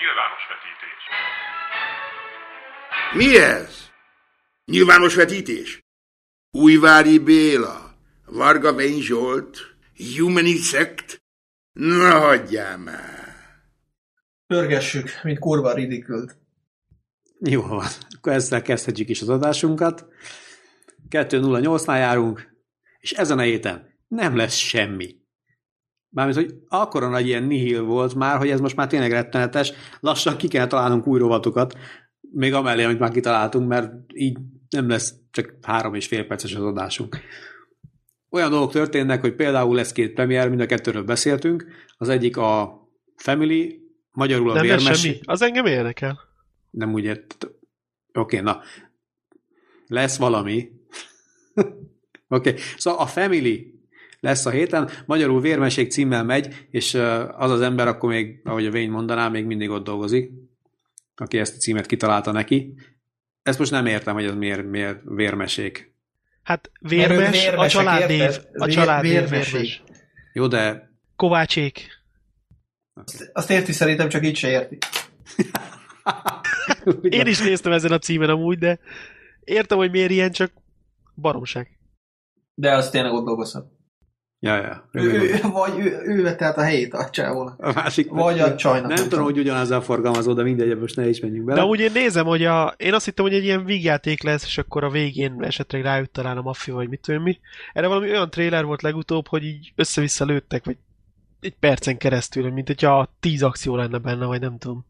Nyilvános vetítés. Mi ez? Nyilvános vetítés? Újvári Béla, Varga Vény Zsolt, Humanisect? Na, hagyjál már! Pörgessük, mint kurva ridikült. Jó van, akkor ezzel kezdhetjük is az adásunkat. 2.08-nál járunk, és ezen a héten nem lesz semmi. Mármint, hogy akkora nagy ilyen nihil volt már, hogy ez most már tényleg rettenetes, lassan ki kell találnunk új rovatokat, még amellé, amit már kitaláltunk, mert így nem lesz csak három és fél perces az adásunk. Olyan dolgok történnek, hogy például lesz két premier, mind a kettőről beszéltünk. Az egyik a Family, magyarul a Nem vérmes... semmi. Az engem érdekel. Nem úgy ért... Oké, na. Lesz valami. Oké, szóval a Family lesz a héten, magyarul vérmeség címmel megy, és az az ember akkor még, ahogy a Vény mondaná, még mindig ott dolgozik, aki ezt a címet kitalálta neki. Ezt most nem értem, hogy ez miért, miért vérmeség. Hát vérmes, a családnév. A családnév vérmeség. vérmes. Jó, de Kovácsék. Azt érti szerintem, csak így se érti. Én is néztem ezen a címen amúgy, de értem, hogy miért ilyen, csak baromság. De az tényleg ott dolgozhat. Ja, ja. Ő, ő, vagy ő, ő vette át a helyét a csávónak. A másik Vagy a csajnak. Nem tudom, hogy ugyanazzal forgalmazó, de mindegy, most ne is menjünk De bele. úgy én nézem, hogy a, én azt hittem, hogy egy ilyen vígjáték lesz, és akkor a végén esetleg rájött talán a maffia, vagy mit tudom mi. Erre valami olyan trailer volt legutóbb, hogy így össze-vissza lőttek, vagy egy percen keresztül, mint hogyha tíz akció lenne benne, vagy nem tudom.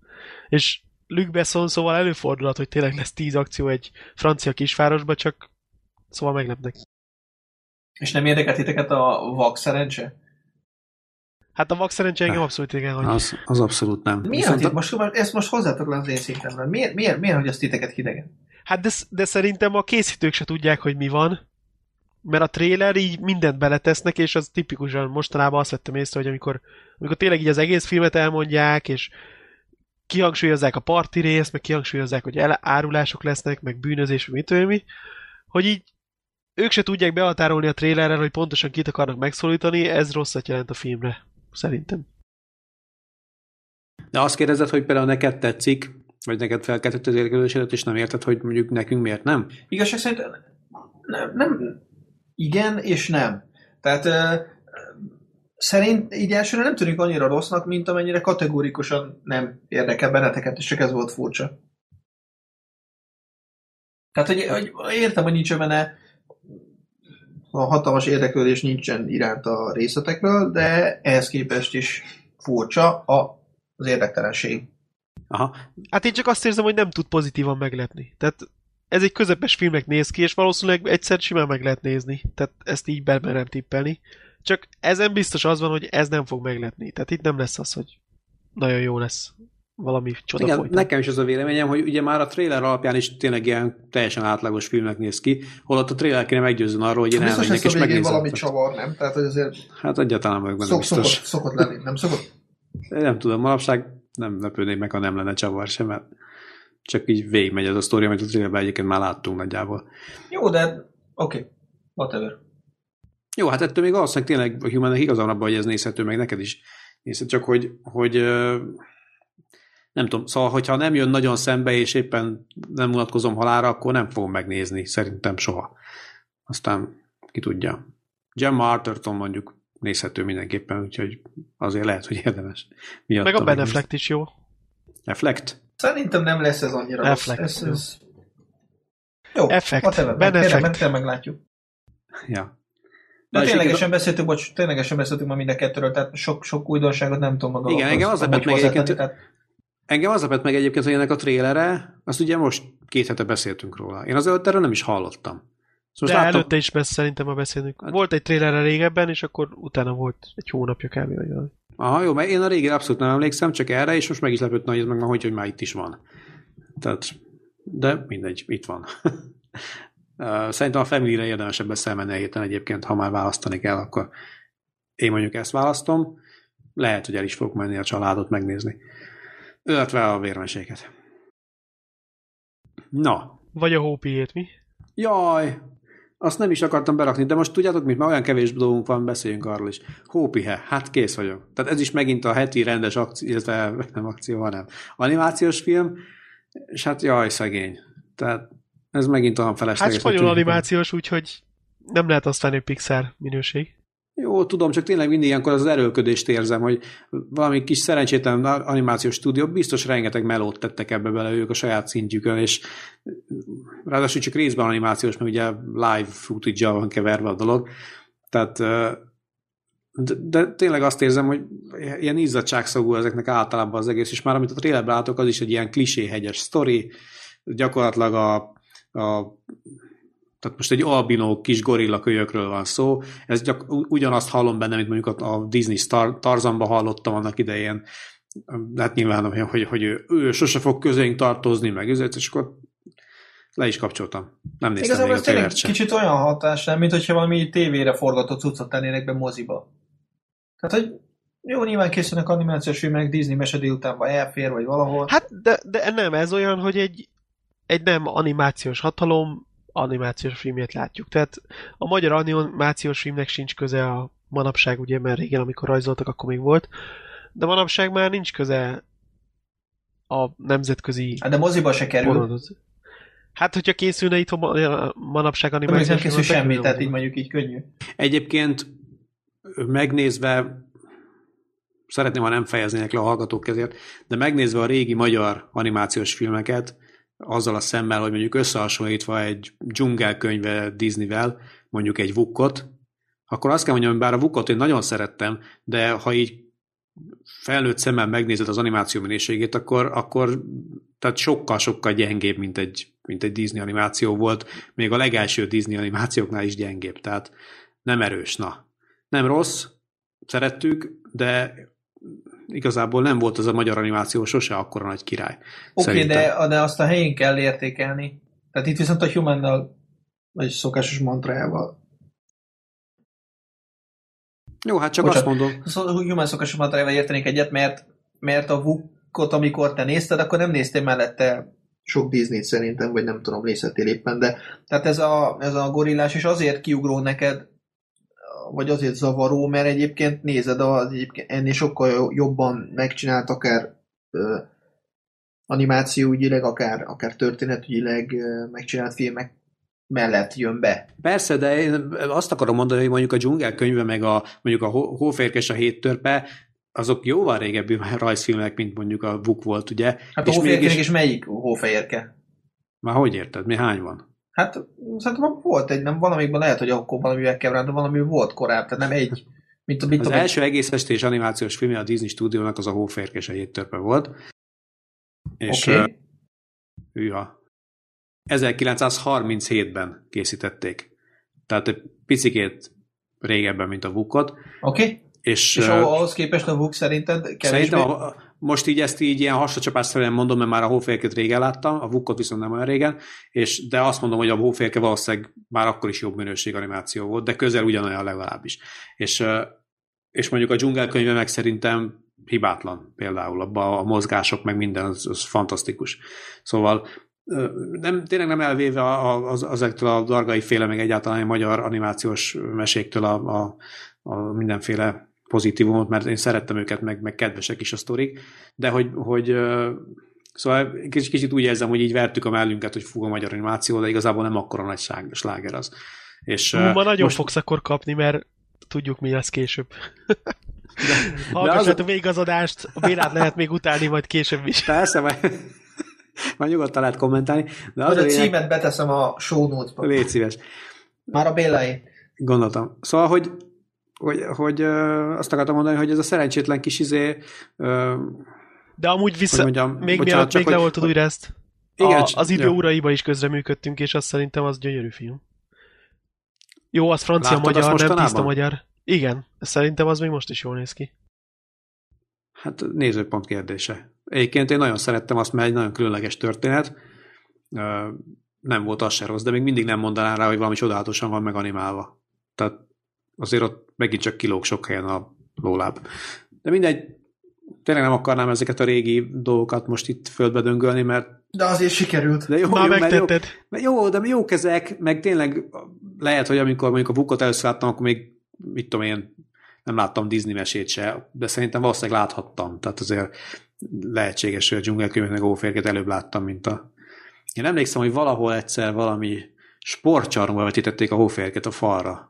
És Luc Besson, szóval előfordulhat, hogy tényleg lesz tíz akció egy francia kisvárosba, csak szóval meglepnek. És nem érdekelt titeket a vak szerencse? Hát a vak szerencse engem abszolút igen, hogy Az, az abszolút nem. Miért, Viszont hogy most, ezt most hozzátok le az én szintemre. Miért, miért, miért, hogy azt titeket hidegen? Hát de, de szerintem a készítők se tudják, hogy mi van, mert a trailer így mindent beletesznek, és az tipikusan mostanában azt vettem észre, hogy amikor, amikor tényleg így az egész filmet elmondják, és kihangsúlyozzák a parti részt, meg kihangsúlyozzák, hogy el- árulások lesznek, meg bűnözés, meg mit mi, hogy így ők se tudják behatárolni a trailerrel, hogy pontosan kit akarnak megszólítani, ez rosszat jelent a filmre. Szerintem. De azt kérdezed, hogy például neked tetszik, vagy neked felkeltett az érkezésedet, és nem érted, hogy mondjuk nekünk miért nem? Igazság szerint nem, nem igen és nem. Tehát ö, szerint így elsőre nem tűnik annyira rossznak, mint amennyire kategórikusan nem érdekel benneteket, és csak ez volt furcsa. Tehát, hogy, hogy értem, hogy nincs benne a hatalmas érdeklődés nincsen iránt a részletekről, de ehhez képest is furcsa a, az érdektelenség. Aha. Hát én csak azt érzem, hogy nem tud pozitívan meglepni. Tehát ez egy közepes filmnek néz ki, és valószínűleg egyszer simán meg lehet nézni. Tehát ezt így bemerem tippelni. Csak ezen biztos az van, hogy ez nem fog meglepni. Tehát itt nem lesz az, hogy nagyon jó lesz valami csoda Igen, folytán. nekem is az a véleményem, hogy ugye már a trailer alapján is tényleg ilyen teljesen átlagos filmnek néz ki, holott a trailer kéne meggyőzni arról, hogy én Biztos elmenjek lesz és megnézem. valami csavar, nem? Tehát, hogy azért Hát egyáltalán meg benne szok, biztos. szokott, szokott lenni, nem szokott? Én nem tudom, manapság nem lepődnék meg, ha nem lenne csavar sem, mert csak így végigmegy ez a sztori, amit a trailerben egyébként már láttunk nagyjából. Jó, de oké, okay. whatever. Jó, hát ettől még valószínűleg tényleg a Humannek igazán abban, hogy ez nézhető, meg neked is nézhető, csak hogy, hogy nem tudom, szóval, hogyha nem jön nagyon szembe, és éppen nem unatkozom halára, akkor nem fogom megnézni, szerintem soha. Aztán ki tudja. Gemma Arterton mondjuk nézhető mindenképpen, úgyhogy azért lehet, hogy érdemes. Miatta Meg a Ben megnézni. Affleck is jó. Affleck? Szerintem nem lesz ez annyira rossz. Affleck. Ez, ez... Jó, Effekt. whatever. Ben Tényleg, Affleck. tényleg meglátjuk. Ja. De ténylegesen beszéltünk, bocs, ténylegesen beszéltünk ma mind a kettőről, tehát sok, sok újdonságot nem tudom maga. Igen, engem az lepett meg egyébként- Tehát, Engem az lepett meg egyébként, hogy ennek a trélere, azt ugye most két hete beszéltünk róla. Én az előtt erről nem is hallottam. Szóval De most előtte is besz, szerintem a beszélünk. Hát- Volt egy trailerre régebben, és akkor utána volt egy hónapja kb. Vagy valami. Aha, jó, mert én a régire abszolút nem emlékszem, csak erre, és most meg is lepődtem, hogy ez meg már hogy, hogy már itt is van. Tehát, de mindegy, itt van. Szerintem a Family-re érdemesebb beszélmenni a héten egyébként, ha már választani kell, akkor én mondjuk ezt választom. Lehet, hogy el is fogok menni a családot megnézni. Illetve a vérmeséket. Na, Vagy a hópiét, mi? Jaj, azt nem is akartam berakni, de most tudjátok mit, már olyan kevés dolgunk van, beszéljünk arról is. Hópihe, hát kész vagyok. Tehát ez is megint a heti rendes akció, illetve nem akció, hanem animációs film, és hát jaj, szegény. Tehát ez megint olyan felesleges. Hát spanyol animációs, úgyhogy nem lehet azt venni, hogy Pixar minőség. Jó, tudom, csak tényleg mindig ilyenkor az erőlködést érzem, hogy valami kis szerencsétlen animációs stúdió, biztos rengeteg melót tettek ebbe bele ők a saját szintjükön, és ráadásul csak részben animációs, mert ugye live footage van keverve a dolog. Tehát de, de tényleg azt érzem, hogy ilyen izzadságszagú ezeknek általában az egész, és már amit a trailerben látok, az is egy ilyen kliséhegyes sztori, gyakorlatilag a, a tehát most egy albinó kis gorilla kölyökről van szó, ez gyak, ugyanazt hallom benne, mint mondjuk a, a Disney Star, Tarzanba hallottam annak idején, hát nyilván, hogy, hogy ő, ő sose fog közénk tartozni, meg ezért, és akkor le is kapcsoltam. Nem néztem Igazából még a trailert sem. Kicsit olyan hatás, nem, mint hogyha valami tévére forgatott cuccot tennének be moziba. Tehát, hogy jó, nyilván készülnek animációs filmek Disney mese délutánban elfér, vagy valahol. Hát, de, de nem, ez olyan, hogy egy, egy nem animációs hatalom animációs filmjét látjuk. Tehát a magyar animációs filmnek sincs köze a manapság, ugye, mert régen, amikor rajzoltak, akkor még volt, de manapság már nincs köze a nemzetközi... Hát de moziba se kerül. Vonodot. Hát, hogyha készülne itt a manapság animációs Nem készül semmi, tehát így mondjuk így könnyű. Egyébként megnézve szeretném, ha nem fejeznének le a hallgatók ezért, de megnézve a régi magyar animációs filmeket, azzal a szemmel, hogy mondjuk összehasonlítva egy dzsungelkönyve Disneyvel, mondjuk egy Vukkot, akkor azt kell mondjam, hogy bár a Vukkot én nagyon szerettem, de ha így felnőtt szemmel megnézed az animáció minőségét, akkor, akkor tehát sokkal-sokkal gyengébb, mint egy, mint egy Disney animáció volt, még a legelső Disney animációknál is gyengébb, tehát nem erős, na. Nem rossz, szerettük, de igazából nem volt az a magyar animáció sose akkora nagy király. Oké, okay, de, de azt a helyén kell értékelni. Tehát itt viszont a Humannal, vagy szokásos mantrájával. Jó, hát csak Bocsánat, azt mondom. Szóval a Human szokásos mantrájával értenék egyet, mert, mert a Vukot, amikor te nézted, akkor nem néztél mellette sok Disney szerintem, vagy nem tudom, nézhetél éppen, de tehát ez a, ez a gorillás is azért kiugró neked, vagy azért zavaró, mert egyébként nézed, az egyébként ennél sokkal jobban megcsinált akár ö, animációügyileg, akár, akár történetügyileg ö, megcsinált filmek mellett jön be. Persze, de én azt akarom mondani, hogy mondjuk a dzsungel könyve, meg a, mondjuk a Hóférkes a hét törpe, azok jóval régebbi rajzfilmek, mint mondjuk a Vuk volt, ugye? Hát a Hóférkének mégis... is melyik Hófehérke? Már hogy érted? Mi hány van? Hát szerintem volt egy, nem valamikben lehet, hogy akkor valami megkeverem, de valami volt korábban, tehát nem egy. Mint, mint az első egy... egész estés animációs filmje a Disney stúdiónak az a Hóférkés a héttörpe volt. És okay. uh, 1937-ben készítették. Tehát egy picikét régebben, mint a Vukot. Oké. Okay. És, és ahhoz képest a Vuk szerinted kevésbé? Szerintem a, most így ezt így ilyen hasracsapásszerűen mondom, mert már a hófélket régen láttam, a Vukot viszont nem olyan régen, és, de azt mondom, hogy a hófélke valószínűleg már akkor is jobb minőség animáció volt, de közel ugyanolyan legalábbis. És, és mondjuk a dzsungelkönyve meg szerintem hibátlan például, abban a mozgások, meg minden, az, az fantasztikus. Szóval nem, tényleg nem elvéve az, azektől a dargai féle, meg egyáltalán a magyar animációs meséktől a, a, a mindenféle pozitívumot, mert én szerettem őket, meg, meg kedvesek is a sztorik, de hogy, hogy Szóval kicsit, kicsit úgy érzem, hogy így vertük a mellünket, hogy fog a magyar animáció, de igazából nem akkora nagy sláger az. És, Hú, ma nagyon most... fogsz akkor kapni, mert tudjuk, mi lesz később. Hallgassátok az... végig az adást, a Bélát lehet még utálni majd később is. Persze, majd, majd nyugodtan lehet kommentálni. De az a, a címet beteszem a show notes-ba. Légy szíves. Már a Bélai. Gondoltam. Szóval, hogy hogy, hogy azt akartam mondani, hogy ez a szerencsétlen kis izé... De amúgy vissza, mondjam, még bocsánat, mielőtt még leoltod újra ezt, igen, a, az idő uraiba is közreműködtünk, és azt szerintem az gyönyörű film. Jó, az francia-magyar, nem tiszta magyar. Igen, szerintem az még most is jól néz ki. Hát nézőpont kérdése. Egyébként én nagyon szerettem azt, mert egy nagyon különleges történet. Nem volt az se rossz, de még mindig nem mondanám rá, hogy valami csodálatosan van meganimálva. Tehát azért ott megint csak kilóg sok helyen a lóláb. De mindegy, tényleg nem akarnám ezeket a régi dolgokat most itt földbe döngölni, mert De azért sikerült. de jó, Már jó, mert jó, megtetted. mert jó, de jók ezek, meg tényleg lehet, hogy amikor mondjuk a Vukot először láttam, akkor még, mit tudom én, nem láttam Disney mesét se, de szerintem valószínűleg láthattam. Tehát azért lehetséges, hogy a dzsungelkönyvet meg óférget előbb láttam, mint a... Én emlékszem, hogy valahol egyszer valami sportcsarnokba vetítették a hóférget a falra.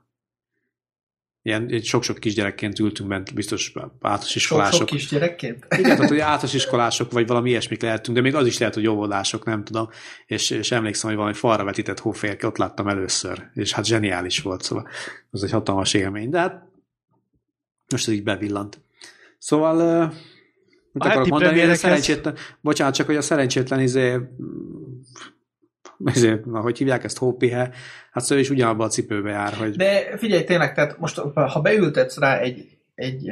Ilyen sok-sok kisgyerekként ültünk bent, biztos általános Sok, iskolások. sok kisgyerekként. Igen, tehát hogy általános iskolások, vagy valami ilyesmik lehetünk, de még az is lehet, hogy óvodások, nem tudom. És, és emlékszem, hogy valami falra vetített hóférke, ott láttam először, és hát zseniális volt, szóval az egy hatalmas élmény. De hát most ez így bevillant. Szóval uh, mit A akarok mondani, a szerencsétlen, bocsánat, csak hogy a szerencsétlen izé, izé, ahogy hívják ezt, hópihe, hát szóval is ugyanabban a cipőbe jár, hogy De figyelj tényleg, tehát most ha beültetsz rá egy, egy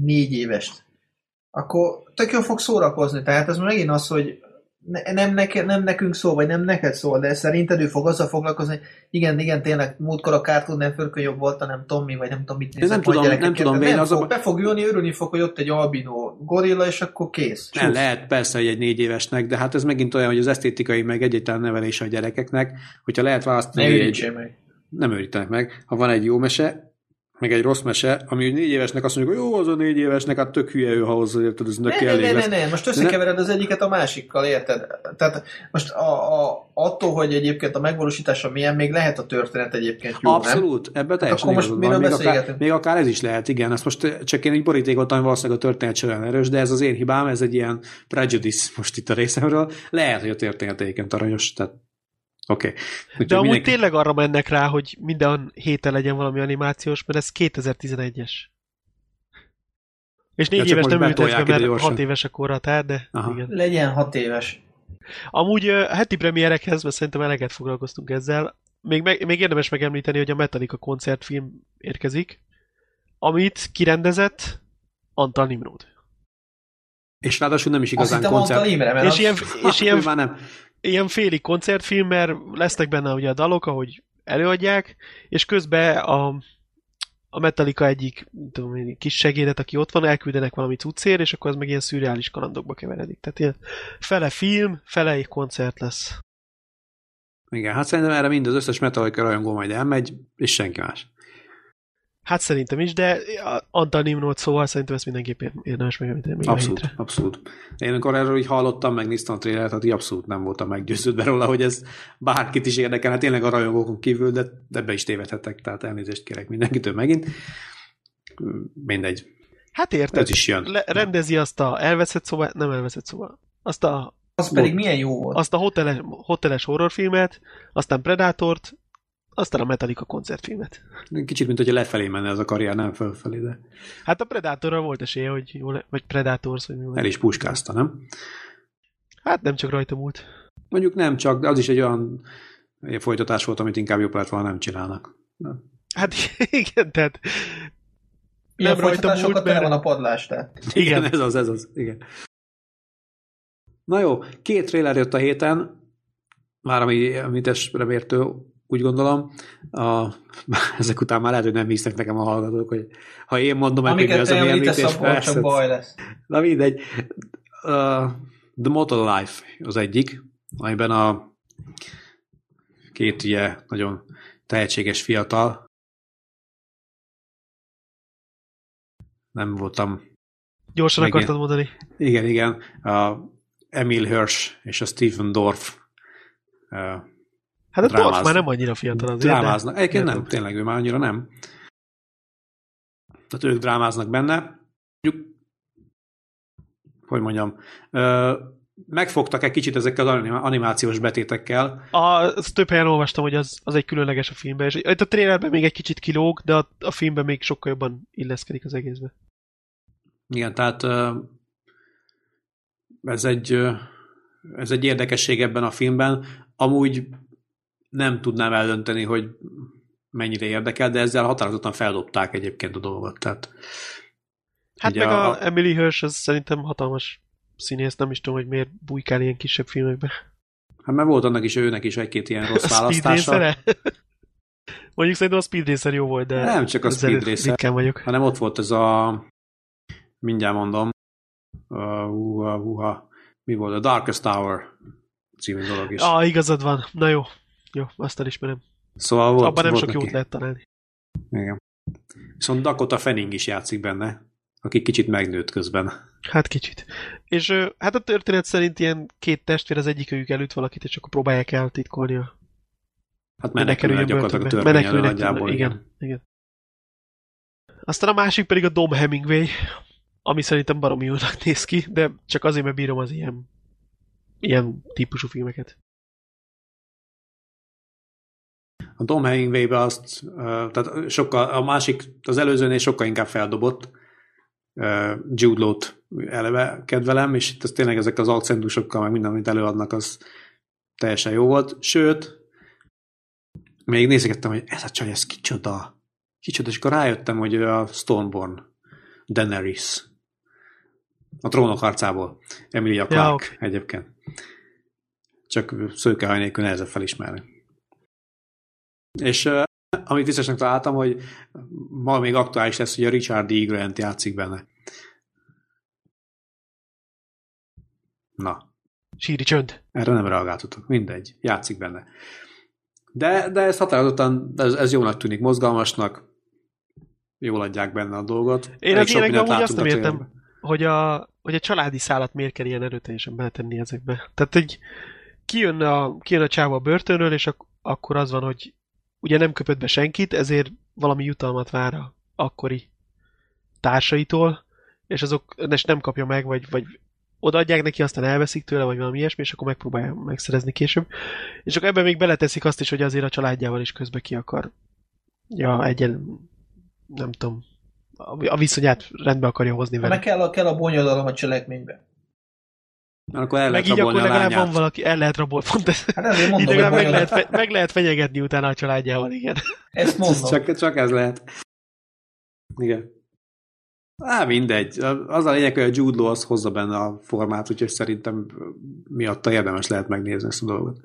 négy évest, akkor tök jól fog szórakozni. Tehát ez megint az, hogy nem, neke, nem nekünk szól, vagy nem neked szól, de szerinted ő fog azzal foglalkozni, hogy igen, igen, tényleg múltkor a Cartoon Network jobb volt, nem Tommy, vagy nem tudom mit nem nézett majd tudom- nem tudom, nem Wayne, fog, az a- Be fog ülni, örülni fog, hogy ott egy albino gorilla, és akkor kész. Nem, Csúsz. lehet persze, hogy egy négy évesnek, de hát ez megint olyan, hogy az esztétikai meg egyetlen nevelése a gyerekeknek, hogyha lehet Ne választani egy, őrítsél meg. nem őrítenek meg, ha van egy jó mese, meg egy rossz mese, ami egy négy évesnek azt mondjuk, hogy jó, az a négy évesnek, hát tök hülye ő, ha hozzá, érted, ez Ne, neki ne, elég ne, ne, ne, most összekevered az egyiket a másikkal, érted? Tehát most a, a, attól, hogy egyébként a megvalósítása milyen, még lehet a történet egyébként jó, nem? Abszolút, ebben teljesen akkor most van. Még akár, még akár ez is lehet, igen. Ezt most csak én egy borítékoltam, valószínűleg a történet sem olyan erős, de ez az én hibám, ez egy ilyen prejudice most itt a részemről. Lehet, hogy a történet egyébként aranyos, tehát oké. Okay. De amúgy tényleg arra mennek rá, hogy minden héten legyen valami animációs, mert ez 2011-es. És négy Ja, éves nem ültetve, mert gyorsan. hat éves a korhatár, de Aha. igen. Legyen hat éves. Amúgy heti premierekhez, mert szerintem eleget foglalkoztunk ezzel, még, meg, még érdemes megemlíteni, hogy a Metallica koncertfilm érkezik, amit kirendezett Antal Nimrod. És ráadásul nem is Azt igazán mondta koncert. Imre, mert És az... ilyen, és ilyen, Már nem. Ilyen féli koncertfilm, mert lesznek benne ugye a dalok, ahogy előadják, és közben a, a Metallica egyik tudom, én, kis segédet, aki ott van, elküldenek valami cuccér, és akkor az meg ilyen szürreális kalandokba keveredik. Tehát ilyen fele film, fele egy koncert lesz. Igen, hát szerintem erre mind az összes Metallica rajongó majd elmegy, és senki más. Hát szerintem is, de a- Antal Nimrod szóval szerintem ezt mindenképp ér- érdemes megemlíteni még a Abszolút, hétre. abszolút. Én amikor erről így hallottam, megnéztem a trélert, tehát így abszolút nem voltam meggyőződve róla, hogy ez bárkit is érdekel, hát tényleg a rajongókon kívül, de ebbe is tévedhetek, tehát elnézést kérek mindenkitől megint. Mindegy, Hát érted, ez is jön. Le, rendezi azt a elveszett szobát, nem elveszett szobát, azt a, Az pedig milyen jó volt. azt a hoteles, hoteles horrorfilmet, aztán Predátort, aztán a Metallica koncertfilmet. Kicsit, mint hogyha lefelé menne ez a karrier, nem fölfelé, de Hát a Predatorra volt esélye, hogy jól, vagy Predators, hogy mi volt. el is puskázta, nem? Hát nem csak rajta múlt. Mondjuk nem csak, de az is egy olyan folytatás volt, amit inkább jobb lett volna nem csinálnak. Hát igen, tehát Ilyen nem rajta folytatásokat múlt, mert... van a padlás, tehát. Igen. ez az, ez az, igen. Na jó, két trailer jött a héten, már ami, amit esre úgy gondolom. A, ezek után már lehet, hogy nem hisznek nekem a hallgatók, hogy ha én mondom, meg hogy mi az, ami említés, persze. csak baj lesz. Na mindegy. Uh, The Motor Life az egyik, amiben a két ugye nagyon tehetséges fiatal, nem voltam, Gyorsan Megint. akartad mondani. igen, igen, a Emil Hirsch és a Stephen Dorff Hát a Drámáznak. már nem annyira fiatal azért. de- drámáznak. Egyébként nem, tényleg ő már annyira nem. Tehát ők drámáznak benne. Mondjuk, hogy mondjam, ö, megfogtak egy kicsit ezekkel az anim- animációs betétekkel. A, azt több helyen olvastam, hogy az, az egy különleges a filmben, és itt a trailerben még egy kicsit kilóg, de a, a filmben még sokkal jobban illeszkedik az egészbe. Igen, tehát ez egy, ez egy érdekesség ebben a filmben. Amúgy nem tudnám eldönteni, hogy mennyire érdekel, de ezzel határozottan feldobták egyébként a dolgot. Tehát, Hát meg a, a- Emily Hirsch, az szerintem hatalmas színész, nem is tudom, hogy miért bujkál ilyen kisebb filmekbe. hát mert volt annak is őnek is egy-két ilyen rossz választása. Mondjuk szerintem a Speed Racer jó volt, de Nem csak a Speed Racer. vagyok. hanem ott volt ez a mindjárt mondom, uh, uh, uh, mi volt? A Darkest Tower című dolog is. Ah, igazad van. Na jó. Jó, azt elismerem. Szóval volt, Abban nem volt sok neki. jót lehet találni. Igen. Viszont Dakota Fanning is játszik benne, aki kicsit megnőtt közben. Hát kicsit. És hát a történet szerint ilyen két testvér az egyikőjük előtt valakit, és akkor próbálják eltitkolni a Hát ne menekülnek gyakorlatilag a törvény elől Menekülnek nagyjából. tőle. Igen, igen. Aztán a másik pedig a Dom Hemingway, ami szerintem baromi jónak néz ki, de csak azért, mert bírom az ilyen, ilyen típusú filmeket. A Tom hemingway azt, tehát sokkal, a másik, az előzőnél sokkal inkább feldobott Jude Law-t eleve kedvelem, és itt az tényleg ezek az akcentusokkal, meg minden, amit előadnak, az teljesen jó volt. Sőt, még nézegettem, hogy ez a csaj, ez kicsoda. Kicsoda, és akkor rájöttem, hogy a Stormborn Daenerys. A trónok harcából. Emilia Clarke oké. egyébként. Csak szőkehaj nélkül nehezebb felismerni. És uh, amit viszesnek találtam, hogy ma még aktuális lesz, hogy a Richard E. Grant játszik benne. Na, Síri csönd. erre nem reagáltatok. Mindegy, játszik benne. De, de ez határozottan, ez, ez jónak tűnik, mozgalmasnak, jól adják benne a dolgot. Én az ilyenekben amúgy azt nem értem, hogy a, hogy a családi szállat miért kell ilyen erőteljesen beletenni ezekbe. Tehát, hogy kijön a, kijön a csáva a börtönről, és ak- akkor az van, hogy ugye nem köpött be senkit, ezért valami jutalmat vár a akkori társaitól, és azok és nem kapja meg, vagy, vagy odaadják neki, aztán elveszik tőle, vagy valami ilyesmi, és akkor megpróbálja megszerezni később. És akkor ebben még beleteszik azt is, hogy azért a családjával is közbe ki akar ja, egyen, nem tudom, a viszonyát rendbe akarja hozni vele. Meg kell a, kell a bonyodalom a cselekménybe. Mert akkor el Meg lehet így akkor legalább van lányát. valaki, el lehet rabolni, pont ez. Hát ezért mondom, legalább meg lehet, fe, meg lehet fenyegetni utána a családjával, igen. Ezt mondom. Csak, csak ez lehet. Igen. Á, mindegy. Az a lényeg, hogy a Jude Law az hozza benne a formát, úgyhogy szerintem miatta érdemes lehet megnézni ezt a dolgot.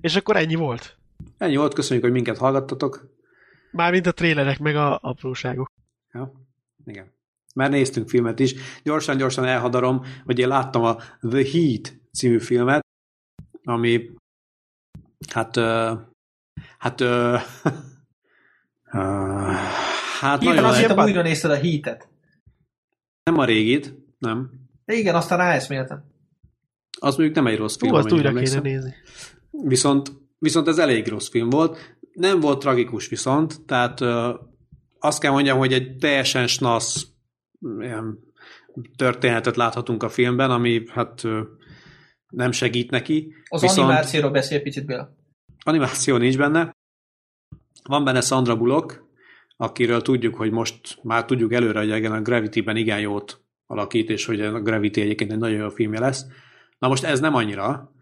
És akkor ennyi volt. Ennyi volt, köszönjük, hogy minket hallgattatok. Mármint a trélerek, meg a apróságok. Ja, igen. Már néztünk filmet is. Gyorsan-gyorsan elhadarom, hogy én láttam a The Heat című filmet, ami hát uh, hát uh, uh, hát Igen, nagyon azt el, hittem újra nézted a hítet. nem a régit, nem. De igen, aztán ráeszméltem. Az mondjuk nem egy rossz Hú, film. azt amennyire újra kéne nézni. Viszont, viszont ez elég rossz film volt. Nem volt tragikus viszont, tehát ö, azt kell mondjam, hogy egy teljesen snasz ilyen történetet láthatunk a filmben, ami hát nem segít neki. Az Viszont- animációról beszél picit Béla. Animáció nincs benne. Van benne Sandra Bullock, akiről tudjuk, hogy most már tudjuk előre, hogy igen, a Gravity-ben igen jót alakít, és hogy a Gravity egyébként egy nagyon jó filmje lesz. Na most ez nem annyira.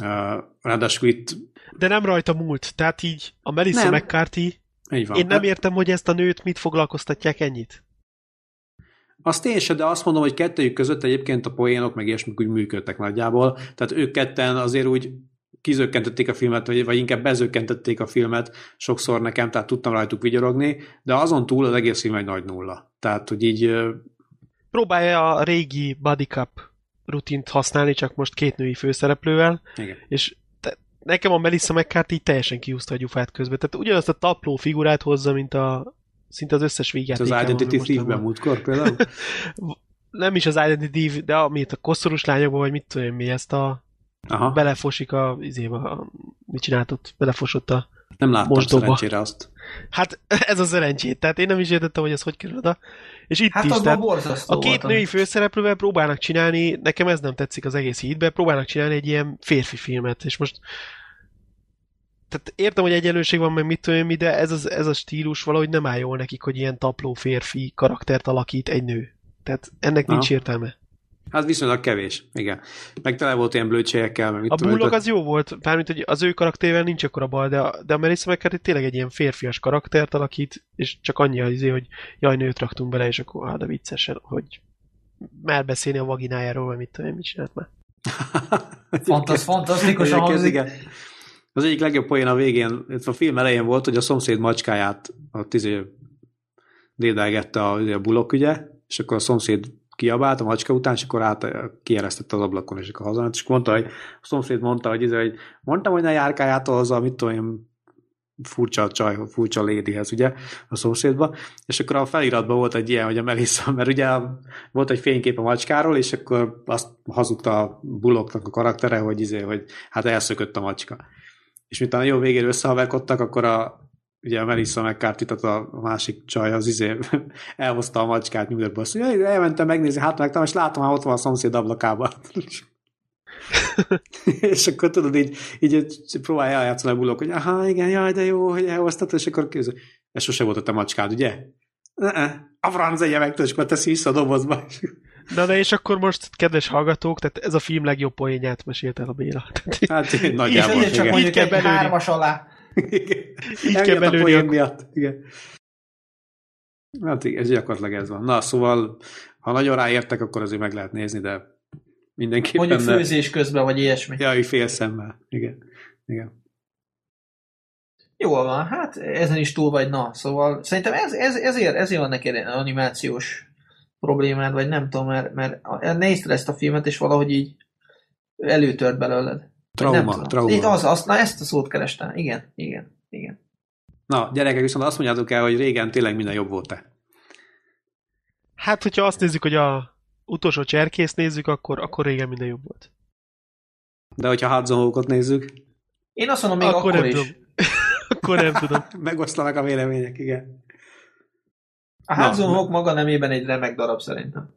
Uh, ráadásul itt De nem rajta múlt. Tehát így a Melissa Nem. McCarthy, így van. én nem értem, hogy ezt a nőt mit foglalkoztatják ennyit. Azt én sem, de azt mondom, hogy kettőjük között egyébként a poénok meg ilyesmik úgy működtek nagyjából. Tehát ők ketten azért úgy kizökkentették a filmet, vagy, vagy inkább bezökkentették a filmet sokszor nekem, tehát tudtam rajtuk vigyorogni, de azon túl az egész film egy nagy nulla. Tehát, hogy így Próbálja a régi body cup rutint használni, csak most két női főszereplővel, igen. és te, nekem a Melissa McCarthy így teljesen kiúzta a gyufát közben. Tehát ugyanazt a tapló figurát hozza, mint a szinte az összes Ez vígjátékában. az Identity Thief-ben múltkor például. nem is az Identity Thief, de amit a koszorús lányokban, vagy mit tudom én mi, ezt a Aha, belefosik a izéba, a, mit csinált ott, belefosott a... nem láttam mosdóba. szerencsére azt. Hát ez a szerencsét, tehát én nem is értettem, hogy ez hogy kerül oda. És itt Hát is, tehát a két női főszereplővel próbálnak csinálni, nekem ez nem tetszik az egész hídbe, próbálnak csinálni egy ilyen férfi filmet, és most tehát értem, hogy egyenlőség van, meg mit tudom én mi, de ez, az, ez a stílus valahogy nem áll jól nekik, hogy ilyen tapló férfi karaktert alakít egy nő. Tehát ennek Aha. nincs értelme. Hát viszonylag kevés, igen. Meg tele volt ilyen blödségekkel, meg mit A tehát- az jó volt, bármint, hogy az ő karakterével nincs akkora baj, de a, de a Melissa McCarthy tényleg egy ilyen férfias karaktert alakít, és csak annyi az izé, hogy jaj, nőt raktunk bele, és akkor hát de viccesen, hogy már beszélni a vaginájáról, vagy mit tudom én, mit csinált már. Fantasz, fantasztikusan Egyébként hangzik. igen. Az egyik legjobb poén a végén, a film elején volt, hogy a szomszéd macskáját a tizé dédelgette a, a bulok, ugye, és akkor a szomszéd kiabált a macska után, és akkor át kieresztette az ablakon, és akkor hazament, és mondta, hogy a szomszéd mondta, hogy, izé, hogy mondtam, hogy ne járkáljától az a, mit tudom én, furcsa csaj, furcsa lédihez, ugye, a szomszédba, és akkor a feliratban volt egy ilyen, hogy a Melissa, mert ugye volt egy fénykép a macskáról, és akkor azt hazudta a Bullocknak a karaktere, hogy, izé, hogy hát elszökött a macska. És miután a jó végén összehaverkodtak, akkor a, ugye a Melissa McCarthy, a másik csaj, az izé elhozta a macskát New Yorkba, azt mondja, elmentem megnézni, hát megtam, és látom, hogy ott van a szomszéd ablakában. és akkor tudod, így, így próbálja eljátszani a bulok, hogy aha, igen, jaj, de jó, hogy elhoztad, és akkor kézzel. Ez sose volt a te macskád, ugye? A franc egy meg, és akkor teszi vissza a dobozba. Na de és akkor most, kedves hallgatók, tehát ez a film legjobb poénját mesélt el a Béla. Hát nagyjából. És csak igen. mondjuk egy hármas alá. Így kell belőni. a miatt. Igen. Hát igen, ez gyakorlatilag ez van. Na, szóval, ha nagyon ráértek, akkor azért meg lehet nézni, de mindenképpen... Mondjuk főzés közben, vagy ilyesmi. Ja, így fél szemmel. Igen. Igen. Jól van, hát ezen is túl vagy, na, szóval szerintem ez, ez, ezért, ezért van neked animációs problémád, vagy nem tudom, mert, mert nézted ezt a filmet, és valahogy így előtört belőled. Trauma, nem tudom. trauma. Itt az, az, na ezt a szót kerestem. Igen, igen, igen. Na, gyerekek, viszont azt mondjátok el, hogy régen tényleg minden jobb volt-e. Hát, hogyha azt nézzük, hogy a utolsó cserkész nézzük, akkor, akkor régen minden jobb volt. De hogyha Hudson Hawkot nézzük, Én azt mondom, még akkor, akkor nem is. tudom. akkor nem tudom. megoszlanak a vélemények, igen. A. Hudson Hawk maga nemében egy remek darab szerintem.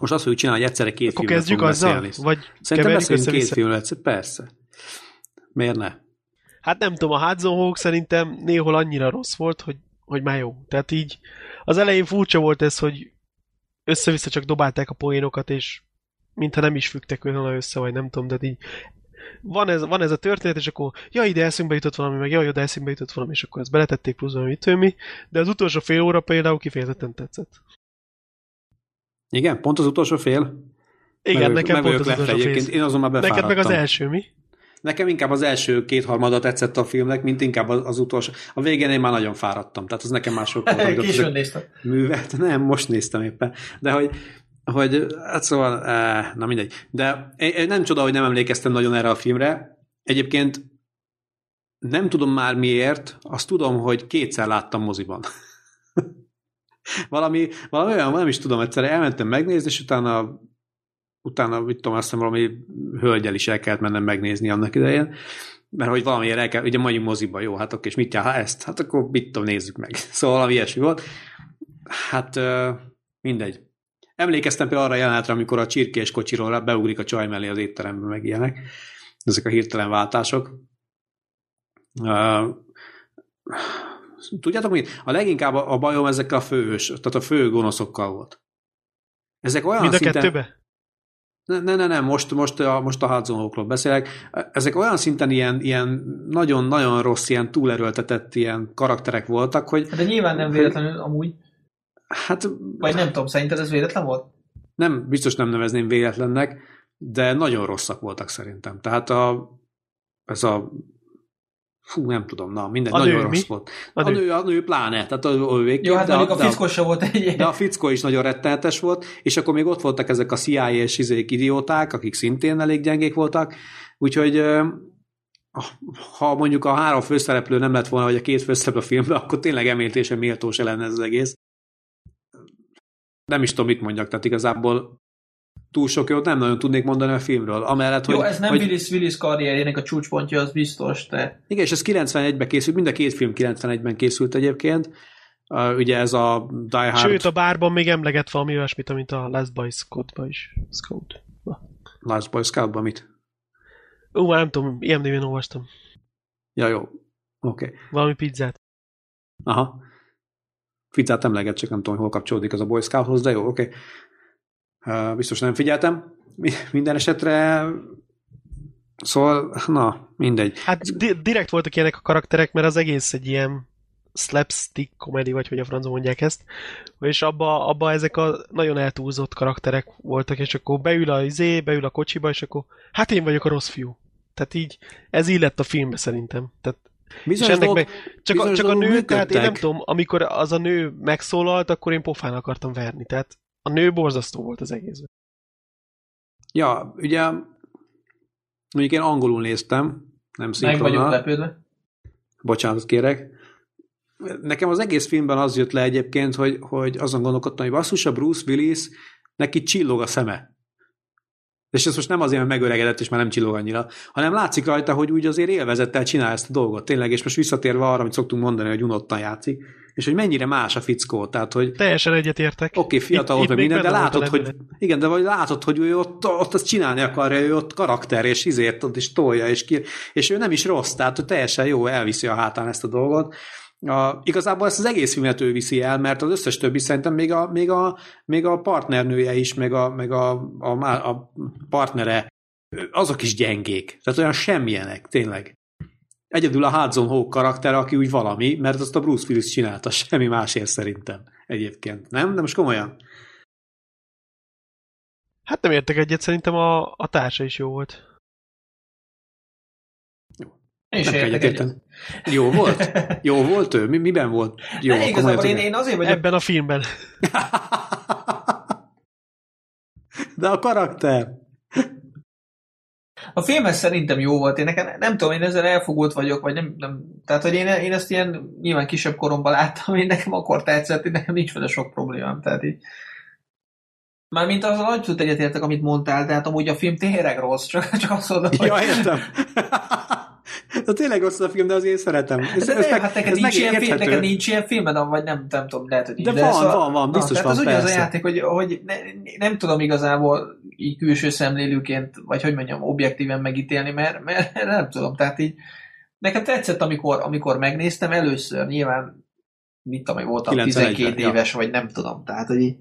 Most azt fogjuk csinálni, hogy egyszerre két Akkor filmről kezdjük azzal? beszélni. Vagy Szerintem beszélünk két egyszer, persze. Miért ne? Hát nem tudom, a Hudson Hawk szerintem néhol annyira rossz volt, hogy, hogy már jó. Tehát így az elején furcsa volt ez, hogy össze-vissza csak dobálták a poénokat, és mintha nem is fügtek volna össze, vagy nem tudom, de így van ez, van ez a történet, és akkor ja, ide eszünkbe jutott valami, meg ja, ide eszünkbe jutott valami, és akkor ezt beletették plusz valami mi, de az utolsó fél óra például kifejezetten tetszett. Igen, pont az utolsó fél. Igen, Meg- nekem meg pont az utolsó fél. Én azon már Neked meg az első, mi? Nekem inkább az első kétharmada tetszett a filmnek, mint inkább az, az utolsó. A végén én már nagyon fáradtam, tehát az nekem már sokkal volt, Későn néztem. művet. Nem, most néztem éppen. De hogy, hogy hát szóval, eh, na mindegy. De nem csoda, hogy nem emlékeztem nagyon erre a filmre. Egyébként nem tudom már miért, azt tudom, hogy kétszer láttam moziban. valami, valami olyan, nem is tudom, egyszer elmentem megnézni, és utána utána, mit tudom, azt valami hölgyel is el kellett mennem megnézni annak idején, mert hogy valamiért el kell, ugye mai moziba, jó, hát oké, és mit jár, ezt, hát akkor mit tudom, nézzük meg. Szóval valami ilyesmi volt. Hát ö, mindegy. Emlékeztem például arra a jelenetre, amikor a csirkés kocsiról beugrik a csaj mellé az étterembe, meg ilyenek. Ezek a hirtelen váltások. Uh, tudjátok mit? A leginkább a bajom ezekkel a főhős, tehát a fő gonoszokkal volt. Ezek olyan Mind a szinten... kettőbe? Ne, ne, ne, ne most, most, a, most a Hudson Hawkról beszélek. Ezek olyan szinten ilyen, ilyen nagyon-nagyon rossz, ilyen túlerőltetett ilyen karakterek voltak, hogy De nyilván nem véletlenül amúgy. Hát Vagy nem tudom, szerinted ez véletlen volt? nem, biztos nem nevezném véletlennek, de nagyon rosszak voltak szerintem. Tehát a, ez a fú, nem tudom, na, minden A nagyon nő, rossz mi? volt. A A nő. nő, a nő pláne, tehát a, a végképp, Jó, hát de, a, a fiszkos se volt egy de a fickó is nagyon rettenetes volt, és akkor még ott voltak ezek a CIA és izék idióták, akik szintén elég gyengék voltak, úgyhogy ha mondjuk a három főszereplő nem lett volna, vagy a két főszereplő a filmben, akkor tényleg említése méltó se lenne ez az egész. Nem is tudom, mit mondjak, tehát igazából túl sok jót nem nagyon tudnék mondani a filmről. Amellett, Jó, hogy, ez nem hogy, Willis, Willis karrierjének a csúcspontja, az biztos, de igen, és ez 91-ben készült, mind a két film 91-ben készült egyébként. Uh, ugye ez a Die Hard Sőt, a bárban még emleget valami olyasmit, mint a Last Boy Scout-ba is. Scout. Last Boy Scout-ban mit? Ó, nem tudom, ilyen néven olvastam. Ja, jó. Oké. Okay. Valami pizzát. Aha. Pizzát emleget, csak nem tudom, hol kapcsolódik az a Boy Scouthoz, de jó, oké. Okay. Uh, biztos nem figyeltem. Mi- Minden esetre szóval, na, mindegy. Hát di- direkt voltak ilyenek a karakterek, mert az egész egy ilyen slapstick komedi, vagy hogy a francon mondják ezt, és abba, abba ezek a nagyon eltúlzott karakterek voltak, és akkor beül a izé, beül a kocsiba, és akkor hát én vagyok a rossz fiú. Tehát így, ez illett a filmbe szerintem. Tehát És Bizonyos ennek dolgok, meg, csak, a, csak a nő, tehát én nem tudom, amikor az a nő megszólalt, akkor én pofán akartam verni. Tehát a nő borzasztó volt az egész. Ja, ugye mondjuk én angolul néztem, nem Meg vagyok szinkronnal. lepődve. Bocsánatot kérek. Nekem az egész filmben az jött le egyébként, hogy, hogy azon gondolkodtam, hogy basszus, a Bruce Willis, neki csillog a szeme. És ez most nem azért, mert megöregedett, és már nem csillog annyira, hanem látszik rajta, hogy úgy azért élvezettel csinál ezt a dolgot, tényleg, és most visszatérve arra, amit szoktunk mondani, hogy unottan játszik, és hogy mennyire más a fickó, tehát, hogy Teljesen egyetértek. Oké, okay, fiatal volt, meg minden, de látod, hogy igen, de vagy látod, hogy ő ott, ott azt csinálni akarja, ő ott karakter, és izért ott is tolja, és, ki, és ő nem is rossz, tehát ő teljesen jó, elviszi a hátán ezt a dolgot. A, igazából ezt az egész filmet ő viszi el, mert az összes többi szerintem még a, még a, még a partnernője is, meg a, meg a, a, a partnere, azok is gyengék. Tehát olyan semmilyenek, tényleg. Egyedül a Hudson Hawk karakter, aki úgy valami, mert azt a Bruce Willis csinálta, semmi másért szerintem egyébként. Nem? De most komolyan. Hát nem értek egyet, szerintem a, a társa is jó volt. Én Nem sem kell értek egyetérteni. egyet. Jó volt? Jó volt ő? Mi, miben volt? Jó, Ne, akkor igazából én, én azért vagyok Ebben a filmben. De a karakter. A film ez szerintem jó volt, én nekem nem tudom, én ezzel elfogult vagyok, vagy nem, nem tehát hogy én, én ezt ilyen nyilván kisebb koromban láttam, én nekem akkor tetszett, én nekem nincs vele sok problémám, tehát így Mármint azzal abszolút egyetértek, amit mondtál, tehát amúgy a film tényleg rossz, csak, csak azt mondom, hogy... Ja, értem. De tényleg rossz a film, de azért szeretem. Ez, De ez, meg, hát neked ez nincs, ilyen film, neked nincs ilyen filmed, vagy nem, nem tudom, lehet, hogy De nincs, van, van, van, biztos van, az ugyanaz a persze. játék, hogy, hogy ne, nem tudom igazából így külső szemlélőként, vagy hogy mondjam, objektíven megítélni, mert, mert nem tudom, tehát így nekem tetszett, amikor, amikor megnéztem először, nyilván mit tudom, hogy voltam 91-ben, 12 ja. éves, vagy nem tudom, tehát hogy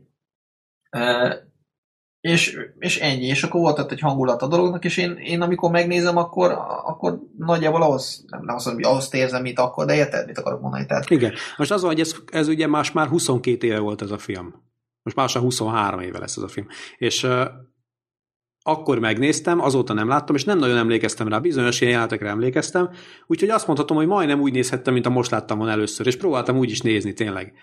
és, és ennyi, és akkor volt egy hangulat a dolognak, és én, én amikor megnézem, akkor, akkor nagyjából ahhoz, nem, nem azt mondom, hogy ahhoz érzem, mint akkor, de érted, mit akarok mondani, tehát Igen. Most az van, hogy ez, ez ugye más már 22 éve volt ez a film. Most már lassan 23 éve lesz ez a film. És uh, akkor megnéztem, azóta nem láttam, és nem nagyon emlékeztem rá, bizonyos ilyen jelenetekre emlékeztem, úgyhogy azt mondhatom, hogy majdnem úgy nézhettem, mint a most láttam volna először, és próbáltam úgy is nézni tényleg.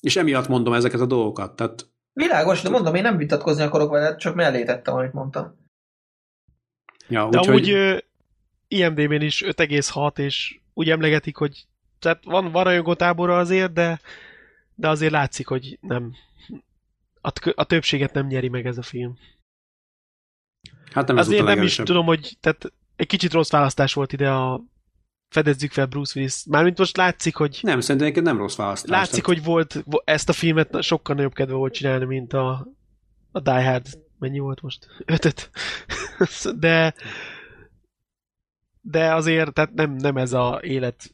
És emiatt mondom ezeket a dolgokat. Tehát Világos, de mondom, én nem vitatkozni akarok vele, csak mellé tettem, amit mondtam. Ja, De úgyhogy, amúgy ö, IMDb-n is 5,6, és úgy emlegetik, hogy tehát van, van rajongó tábora azért, de, de azért látszik, hogy nem a, a többséget nem nyeri meg ez a film. hát nem azért nem is tudom, hogy tehát egy kicsit rossz választás volt ide a fedezzük fel Bruce Willis. Mármint most látszik, hogy Nem, szerintem neked nem rossz választás. látszik, hogy volt vo- ezt a filmet sokkal nagyobb kedve volt csinálni, mint a, a Die Hard. Mennyi volt most? Ötöt. de de azért, tehát nem, nem ez a élet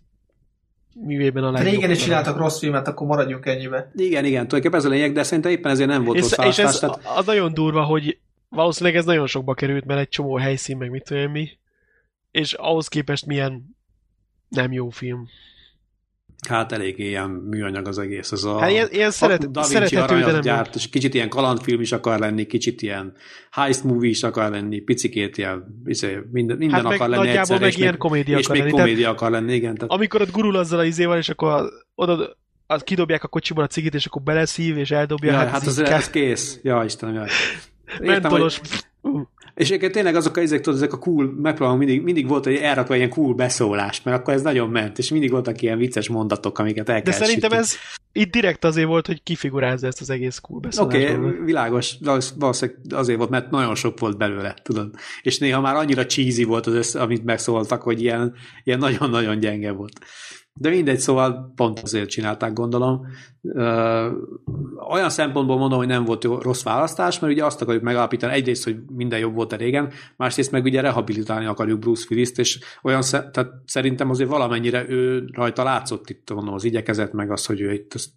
művében a legjobb. régen is csináltak rossz filmet, akkor maradjunk ennyibe. Igen, igen, tulajdonképpen ez a lényeg, de szerintem éppen ezért nem volt És, rossz és választás. ez tehát- az nagyon durva, hogy valószínűleg ez nagyon sokba került, mert egy csomó helyszín, meg mit tudom mi, és ahhoz képest milyen nem jó film. Hát elég ilyen műanyag az egész. Ez a, Hát ilyen, ilyen szeret, Da Vinci aranyat gyárt, és kicsit ilyen kalandfilm is akar lenni, kicsit ilyen heist movie is akar lenni, picikét ilyen, izé, minden, minden Hát akar lenni egyszer, meg és ilyen még, komédia és akar még lenni. Tehát komédia akar lenni, igen. Tehát, amikor ott gurul azzal a izével, és akkor oda az kidobják a kocsiból a cigit, és akkor beleszív, és eldobja. ja, hát, hát az, ez kész. Ja, Istenem, jaj. Értem, mentolos. hogy, és egyébként tényleg azok a, ezek, tudod, ezek a cool, megpróbálom mindig, mindig volt egy elrakva ilyen cool beszólás, mert akkor ez nagyon ment, és mindig voltak ilyen vicces mondatok, amiket el De szerintem sütni. ez itt direkt azért volt, hogy kifigurázza ezt az egész cool Oké, beszólást. okay, világos, valósz- valószínűleg azért volt, mert nagyon sok volt belőle, tudod. És néha már annyira cheesy volt az össze, amit megszóltak, hogy ilyen, ilyen nagyon-nagyon gyenge volt. De mindegy, szóval pont azért csinálták, gondolom. Ö, olyan szempontból mondom, hogy nem volt jó, rossz választás, mert ugye azt akarjuk megállapítani, egyrészt, hogy minden jobb volt a régen, másrészt meg ugye rehabilitálni akarjuk Bruce Willis-t, és olyan, tehát szerintem azért valamennyire ő rajta látszott itt, mondom, az igyekezet, meg az, hogy ő itt ezt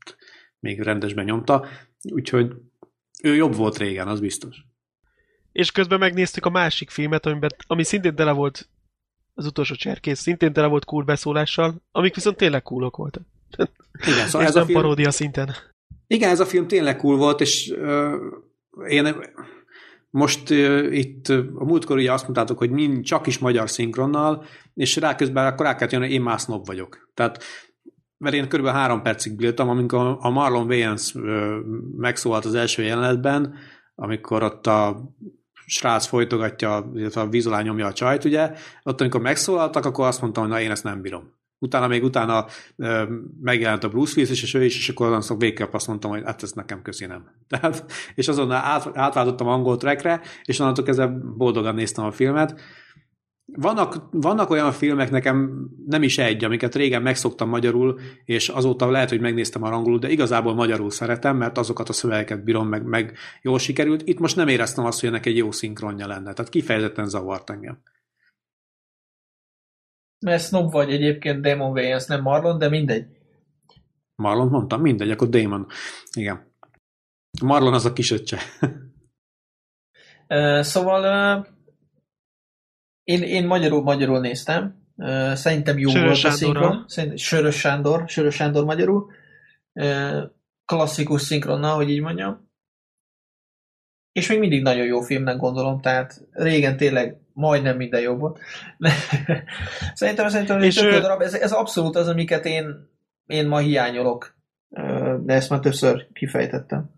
még rendesben nyomta, úgyhogy ő jobb volt régen, az biztos. És közben megnéztük a másik filmet, amiben, ami szintén tele volt az utolsó cserkész, szintén tele volt cool beszólással, amik viszont tényleg coolok voltak. Igen, szóval és ez a nem film, paródia szinten. igen, ez a film tényleg cool volt, és uh, én most uh, itt a múltkor ugye azt mondtátok, hogy mind csak is magyar szinkronnal, és ráközben akkor rá kellett jönni, én már snob vagyok. Tehát mert én kb. három percig bírtam, amikor a Marlon Wayans megszólalt az első jelenetben, amikor ott a srác folytogatja, illetve a vízolá nyomja a csajt, ugye, ott amikor megszólaltak, akkor azt mondtam, hogy na én ezt nem bírom. Utána még utána ö, megjelent a Bruce Willis, és ő is, és akkor azon végképp azt mondtam, hogy hát ez nekem köszi. Tehát, és azonnal át, átváltottam angol trackre, és onnantól kezdve boldogan néztem a filmet, vannak, vannak olyan filmek, nekem nem is egy, amiket régen megszoktam magyarul, és azóta lehet, hogy megnéztem a angolul, de igazából magyarul szeretem, mert azokat a szövegeket bírom, meg, meg jól sikerült. Itt most nem éreztem azt, hogy ennek egy jó szinkronja lenne, tehát kifejezetten zavart engem. Mert snob vagy egyébként Damon Wayans, nem Marlon, de mindegy. Marlon mondtam, mindegy, akkor Damon. Igen. Marlon az a kisöccse. szóval én, én magyarul, magyarul néztem. Szerintem jó Sörös volt a szinkron. Sörös Sándor, Sörös Sándor magyarul. Klasszikus szinkronnal, hogy így mondjam. És még mindig nagyon jó filmnek gondolom, tehát régen tényleg majdnem minden jobb volt. szerintem, szerintem jó ő- darab. Ez, ez abszolút az, amiket én, én ma hiányolok. De ezt már többször kifejtettem.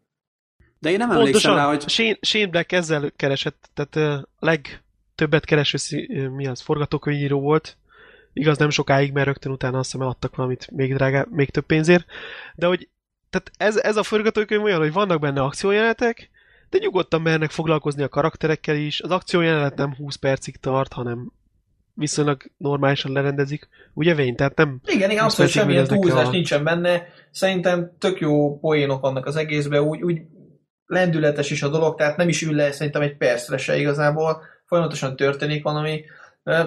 De én nem emlékszem Pontosan, rá, hogy Shane, Shane Black ezzel keresett, tehát a legtöbbet kereső mi az, forgatókönyvíró volt. Igaz, nem sokáig, mert rögtön utána azt hiszem eladtak valamit még drágá, még több pénzért. De hogy tehát ez, ez a forgatókönyv olyan, hogy vannak benne akciójelenetek, de nyugodtan mernek foglalkozni a karakterekkel is. Az akciójelenet nem 20 percig tart, hanem viszonylag normálisan lerendezik. Ugye Vén? Tehát nem... Igen, igen, abszolút semmilyen túlzás a- nincsen benne. Szerintem tök jó poénok vannak az egészben, úgy, úgy lendületes is a dolog, tehát nem is ül le szerintem egy percre se igazából, folyamatosan történik valami.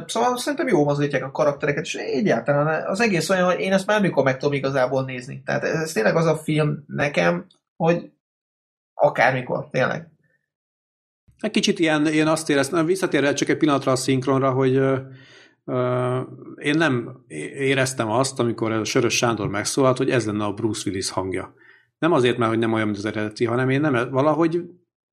Szóval szerintem jó mozgatják a karaktereket, és egyáltalán az egész olyan, hogy én ezt már mikor meg tudom igazából nézni. Tehát ez tényleg az a film nekem, hogy akármikor, tényleg. Egy kicsit ilyen, én azt éreztem, visszatérve csak egy pillanatra a szinkronra, hogy én nem éreztem azt, amikor a Sörös Sándor megszólalt, hogy ez lenne a Bruce Willis hangja. Nem azért, mert hogy nem olyan, mint az eredeti, hanem én nem, valahogy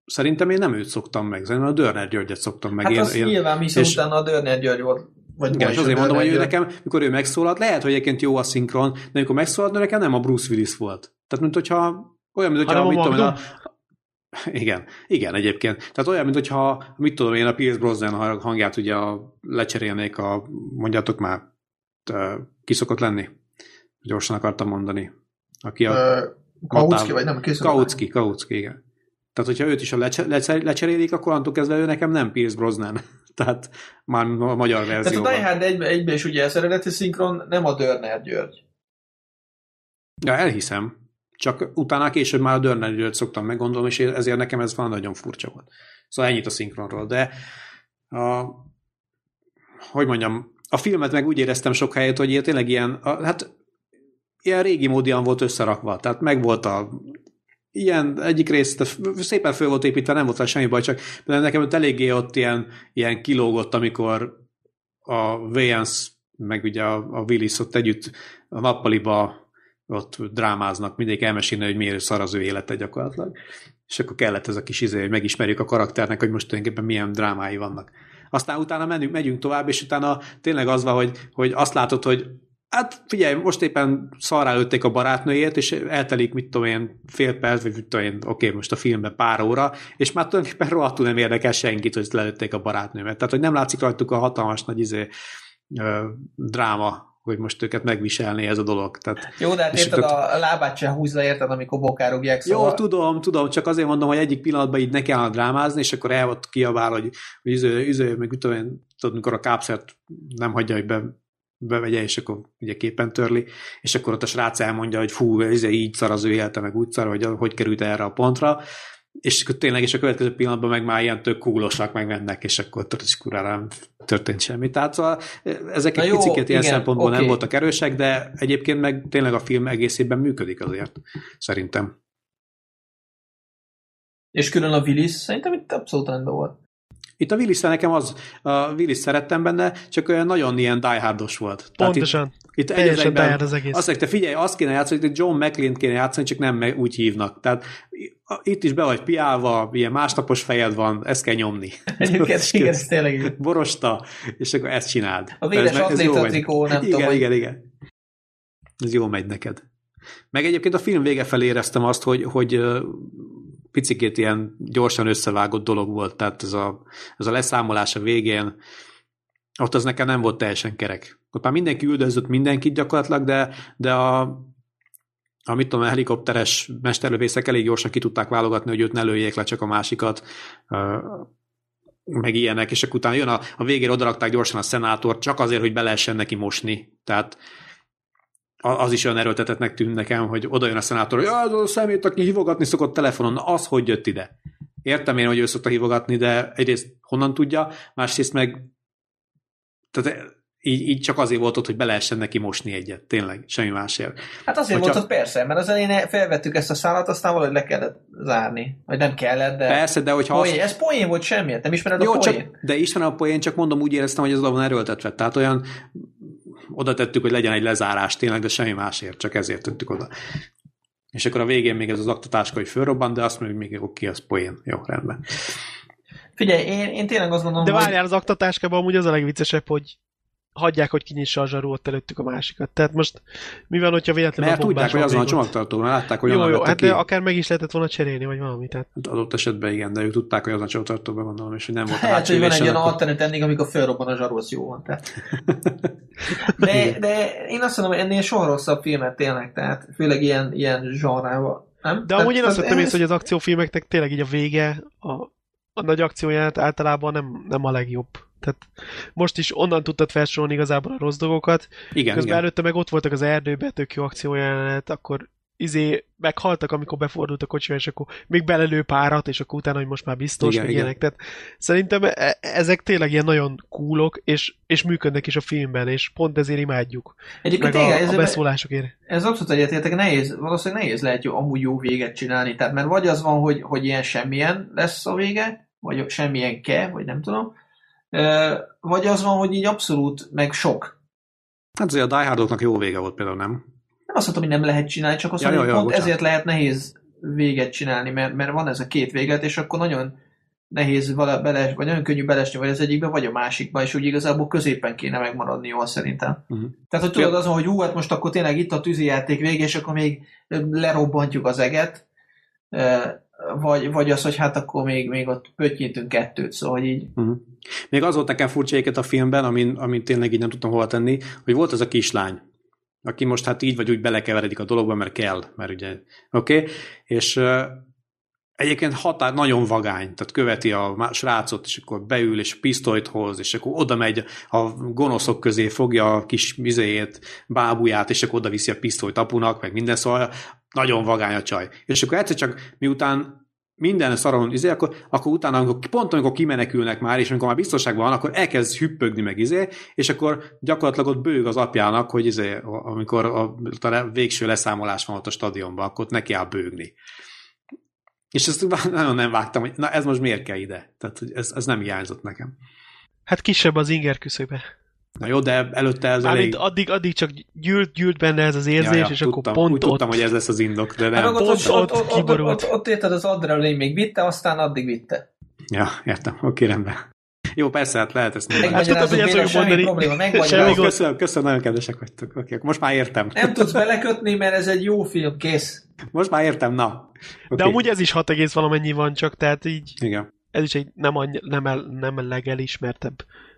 szerintem én nem őt szoktam meg, szerintem a Dörner Györgyet szoktam meg. Hát én, az én, nyilván, hiszen és- utána a Dörner György volt. Vagy igen, és azért mondom, hogy ő nekem, mikor ő megszólalt, lehet, hogy egyébként jó a szinkron, de amikor megszólalt, nekem nem a Bruce Willis volt. Tehát, mint hogyha olyan, mint hogyha, mit tudom, a, igen, igen, egyébként. Tehát olyan, mint hogyha, mit tudom én, a Pierce Brosnan hangját ugye a, lecserélnék a, mondjátok már, te, ki szokott lenni? Gyorsan akartam mondani. Aki a Ö, Kautsky, Matál- vagy nem. Kautsky, Kautsky, igen. Tehát, hogyha őt is a lecse, lecse, lecserélik, akkor antól kezdve ő nekem nem Pierce Brosnan. Tehát már a magyar Tehát a verzióban. Die Hard egybe, egybe is ugye az eredeti szinkron nem a Dörner György. Ja, elhiszem. Csak utána később már a Dörner Györgyt szoktam meggondolni, és ezért nekem ez van nagyon furcsa volt. Szóval ennyit a szinkronról. De a, hogy mondjam, a filmet meg úgy éreztem sok helyet, hogy ilyen, tényleg ilyen, a, hát ilyen régi módian volt összerakva. Tehát meg volt a ilyen egyik rész, szépen föl volt építve, nem volt semmi baj, csak például nekem ott eléggé ott ilyen, ilyen kilógott, amikor a Vance meg ugye a, a Willis ott együtt a nappaliba ott drámáznak, mindig elmesélni, hogy miért szar az ő élete gyakorlatilag. És akkor kellett ez a kis izé, hogy megismerjük a karakternek, hogy most tulajdonképpen milyen drámái vannak. Aztán utána menjünk, megyünk tovább, és utána tényleg az van, hogy, hogy azt látod, hogy hát figyelj, most éppen szarrá lőtték a barátnőjét, és eltelik, mit tudom én, fél perc, vagy mit tudom én, oké, most a filmben pár óra, és már tulajdonképpen rohadtul nem érdekel senkit, hogy lelőtték a barátnőmet. Tehát, hogy nem látszik rajtuk a hatalmas nagy izé, ö, dráma, hogy most őket megviselni ez a dolog. Tehát, Jó, de hát érted, akkor- a lábát sem húzza, érted, amikor bokárugják, Jó, szóval... tudom, tudom, csak azért mondom, hogy egyik pillanatban így ne kellene drámázni, és akkor el ott kiabál, hogy, hogy izé, izé, meg tudom tudod, amikor a kápszert nem hagyja, hogy be, bevegye, és akkor ugye képen törli, és akkor ott a srác elmondja, hogy fú, izé, így szar az ő élete, meg úgy szar, hogy hogy került erre a pontra, és akkor tényleg, és a következő pillanatban meg már ilyen tök kúlosak megmennek, és akkor is kurára nem történt semmi. Tehát szóval ezek Na egy jó, picit ilyen igen, szempontból nem oké. voltak erősek, de egyébként meg tényleg a film egészében működik azért, szerintem. És külön a Willis, szerintem itt abszolút rendben volt. Itt a willis nekem az, a Willis szerettem benne, csak olyan nagyon ilyen diehardos volt. Pontosan. Tehát itt, itt Teljesen diehard az egész. Azt mondja, te figyelj, azt kéne játszani, hogy John mclean kéne játszani, csak nem úgy hívnak. Tehát itt is be vagy piálva, ilyen másnapos fejed van, ezt kell nyomni. Egyébként igen, ez tényleg. Borosta, és akkor ezt csináld. A véres Ez- jó trikó, nem igen, tudom, hogy- Igen, igen, Ez jó megy neked. Meg egyébként a film vége felé éreztem azt, hogy, hogy picikét ilyen gyorsan összevágott dolog volt, tehát ez a, ez a leszámolás a végén, ott az nekem nem volt teljesen kerek. Ott már mindenki üldözött mindenkit gyakorlatilag, de, de a, a mit tudom, a helikopteres mesterlövészek elég gyorsan ki tudták válogatni, hogy őt ne lőjék le, csak a másikat, meg ilyenek, és akkor utána jön a, a végére odarakták gyorsan a szenátort, csak azért, hogy be lehessen neki mosni. Tehát az is olyan erőltetetnek tűnt nekem, hogy oda jön a szenátor, hogy "Ja, az a szemét, aki hívogatni szokott telefonon, na az hogy jött ide? Értem én, hogy ő szokta hívogatni, de egyrészt honnan tudja, másrészt meg tehát így, így csak azért volt ott, hogy be lehessen neki mosni egyet, tényleg, semmi másért. Hát azért Hogyha- volt ott persze, mert az elején felvettük ezt a szállat, aztán valahogy le kellett zárni. Vagy nem kellett, de... Persze, de hogyha Poén, ez poén volt semmiért, nem ismered Jó, a csak, poén? de ismerem a poén, csak mondom, úgy éreztem, hogy ez oda van erőltetve. Tehát olyan oda tettük, hogy legyen egy lezárás tényleg, de semmi másért, csak ezért tettük oda. És akkor a végén még ez az aktatáska, hogy fölrobban, de azt mondjuk még oké, az poén. Jó, rendben. Figyelj, én, én tényleg azt gondolom, De hogy... várjál, az aktatáskában amúgy az a legviccesebb, hogy hagyják, hogy kinyissa a zsarú ott előttük a másikat. Tehát most mi van, hogyha véletlenül Mert a tudják, hogy azon a van csomagtartóban látták, hogy Jó, jó, hát ki. de akár meg is lehetett volna cserélni, vagy valami. Tehát Adott esetben igen, de ők tudták, hogy azon a csomagtartóban gondolom, és hogy nem volt Lehet, hogy van egy olyan alternate ending, amikor felrobban a zsaru, az jó van. Tehát. De, de én azt mondom, ennél soha rosszabb filmet tényleg, tehát főleg ilyen, ilyen zsarrával. Nem? De amúgy én azt vettem észre, hogy az akciófilmeknek tényleg így a vége, a, a nagy akcióját általában nem, nem a legjobb. Tehát most is onnan tudtad felsorolni igazából a rossz dolgokat, Igen, közben igen. előtte meg ott voltak az erdőben, tök jó akciójelenet, akkor izé meghaltak, amikor befordult a kocsi, és akkor még belelő párat, és akkor utána, hogy most már biztos, Igen, igen, meg igen. ilyenek. Tehát szerintem e- ezek tényleg ilyen nagyon coolok, és, és működnek is a filmben, és pont ezért imádjuk. Egyébként Meg tényleg, a, a ez, beszólásokért. ez abszolút egyetértek, nehéz, valószínűleg nehéz lehet jó, amúgy jó véget csinálni. Tehát mert vagy az van, hogy, hogy ilyen semmilyen lesz a vége, vagy semmilyen ke, vagy nem tudom. Vagy az van, hogy így abszolút, meg sok. Hát azért a Die Hardoknak jó vége volt például, nem? Nem azt mondom, hogy nem lehet csinálni, csak azt Ja, mondom, hogy pont bocsánat. ezért lehet nehéz véget csinálni, mert, mert van ez a két véget, és akkor nagyon nehéz vala, beles, vagy nagyon könnyű belesni vagy az egyikbe, vagy a másikba, és úgy igazából középen kéne megmaradni jól szerintem. Uh-huh. Tehát, hogy tudod azon, hogy hú, hát most akkor tényleg itt a tűzijáték vége, és akkor még lerobbantjuk az eget, vagy, vagy az, hogy hát akkor még, még ott pöttyintünk kettőt, szóval így. Uh-huh. Még az volt nekem furcsa a filmben, amin, amin tényleg így nem tudtam hova tenni, hogy volt az a kislány, aki most hát így vagy úgy belekeveredik a dologba, mert kell, mert ugye, oké, okay? és uh, egyébként határ nagyon vagány, tehát követi a srácot, és akkor beül, és pisztolyt hoz, és akkor oda megy a gonoszok közé, fogja a kis vizéjét, bábuját, és akkor oda viszi a pisztolyt apunak, meg minden, szóval nagyon vagány a csaj. És akkor egyszer csak miután minden szaron izé, akkor, akkor utána, amikor, pont amikor kimenekülnek már, és amikor már biztonságban van, akkor elkezd hüppögni meg izé, és akkor gyakorlatilag ott bőg az apjának, hogy izé, amikor a, a végső leszámolás van ott a stadionban, akkor ott neki áll bőgni. És ezt nagyon nem vágtam, hogy na ez most miért kell ide? Tehát hogy ez, ez nem hiányzott nekem. Hát kisebb az inger küszöbe. Na jó, de előtte ez Mármint elég... addig, addig csak gyűlt, gyűlt benne ez az érzés, és tudtam, akkor pont úgy tudtam, ott. hogy ez lesz az indok, de Hát nem. ott, pont ott, ott, ott ott, ott, kiborult. ott, ott érted az adrenalin még vitte, aztán addig vitte. Ja, értem, oké, rendben. Jó, persze, hát lehet ezt nyilván. Hát tudtad, hogy ezt fogjuk mondani. probléma, Semmi gond. Köszönöm, köszönöm, nagyon kedvesek vagytok. Oké, akkor most már értem. Nem tudsz belekötni, mert ez egy jó film, kész. Most már értem, na. De Oké. amúgy ez is 6 egész valamennyi van, csak tehát így Igen. ez is egy nem, annyi, nem, el, nem legelismertebb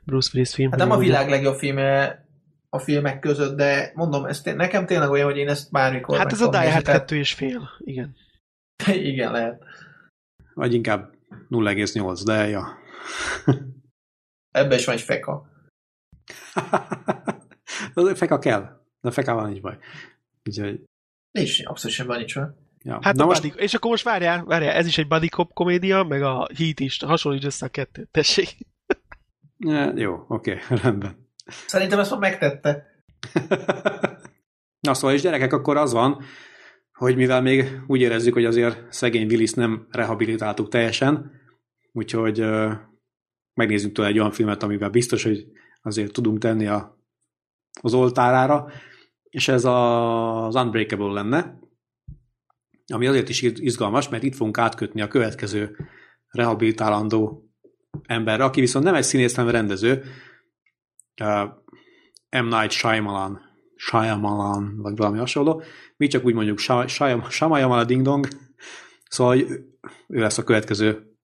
Bruce Willis film. Hát nem a világ legjobb filme a filmek között, de mondom, ez té- nekem tényleg olyan, hogy én ezt bármikor Hát ez a Die Hard nézni, tehát- 2 és fél, igen. Igen, lehet. Vagy inkább 0,8, de ja. Ebben is van egy feka. Az feka kell. De fekával nincs baj. Úgyhogy, Nincs, abszolút sem van, nincs olyan. ja. Hát Na most, buddy, és akkor most várjál, várjál, ez is egy buddy cop komédia, meg a Heat is, hasonlíts össze a kettőt, tessék. Ja, jó, oké, rendben. Szerintem ezt már megtette. Na szóval, és gyerekek, akkor az van, hogy mivel még úgy érezzük, hogy azért szegény Willis nem rehabilitáltuk teljesen, úgyhogy uh, megnézzünk tőle egy olyan filmet, amivel biztos, hogy azért tudunk tenni a, az oltárára, és ez a, az Unbreakable lenne, ami azért is izgalmas, mert itt fogunk átkötni a következő rehabilitálandó emberre, aki viszont nem egy színész, hanem rendező, uh, M. Night Shyamalan, Shyamalan, vagy valami hasonló. Mi csak úgy mondjuk Shyamalan Ding Dong. Szóval ő lesz a következő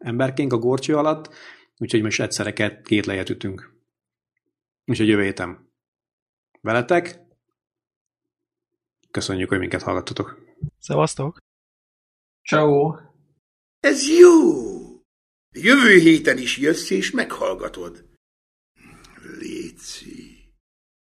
emberkénk a gorcső alatt, úgyhogy most egyszerre két, két lejet ütünk. Úgyhogy jövő héten veletek. Köszönjük, hogy minket hallgattatok. Szevasztok! Ciao. Ez jó! Jövő héten is jössz és meghallgatod. Léci.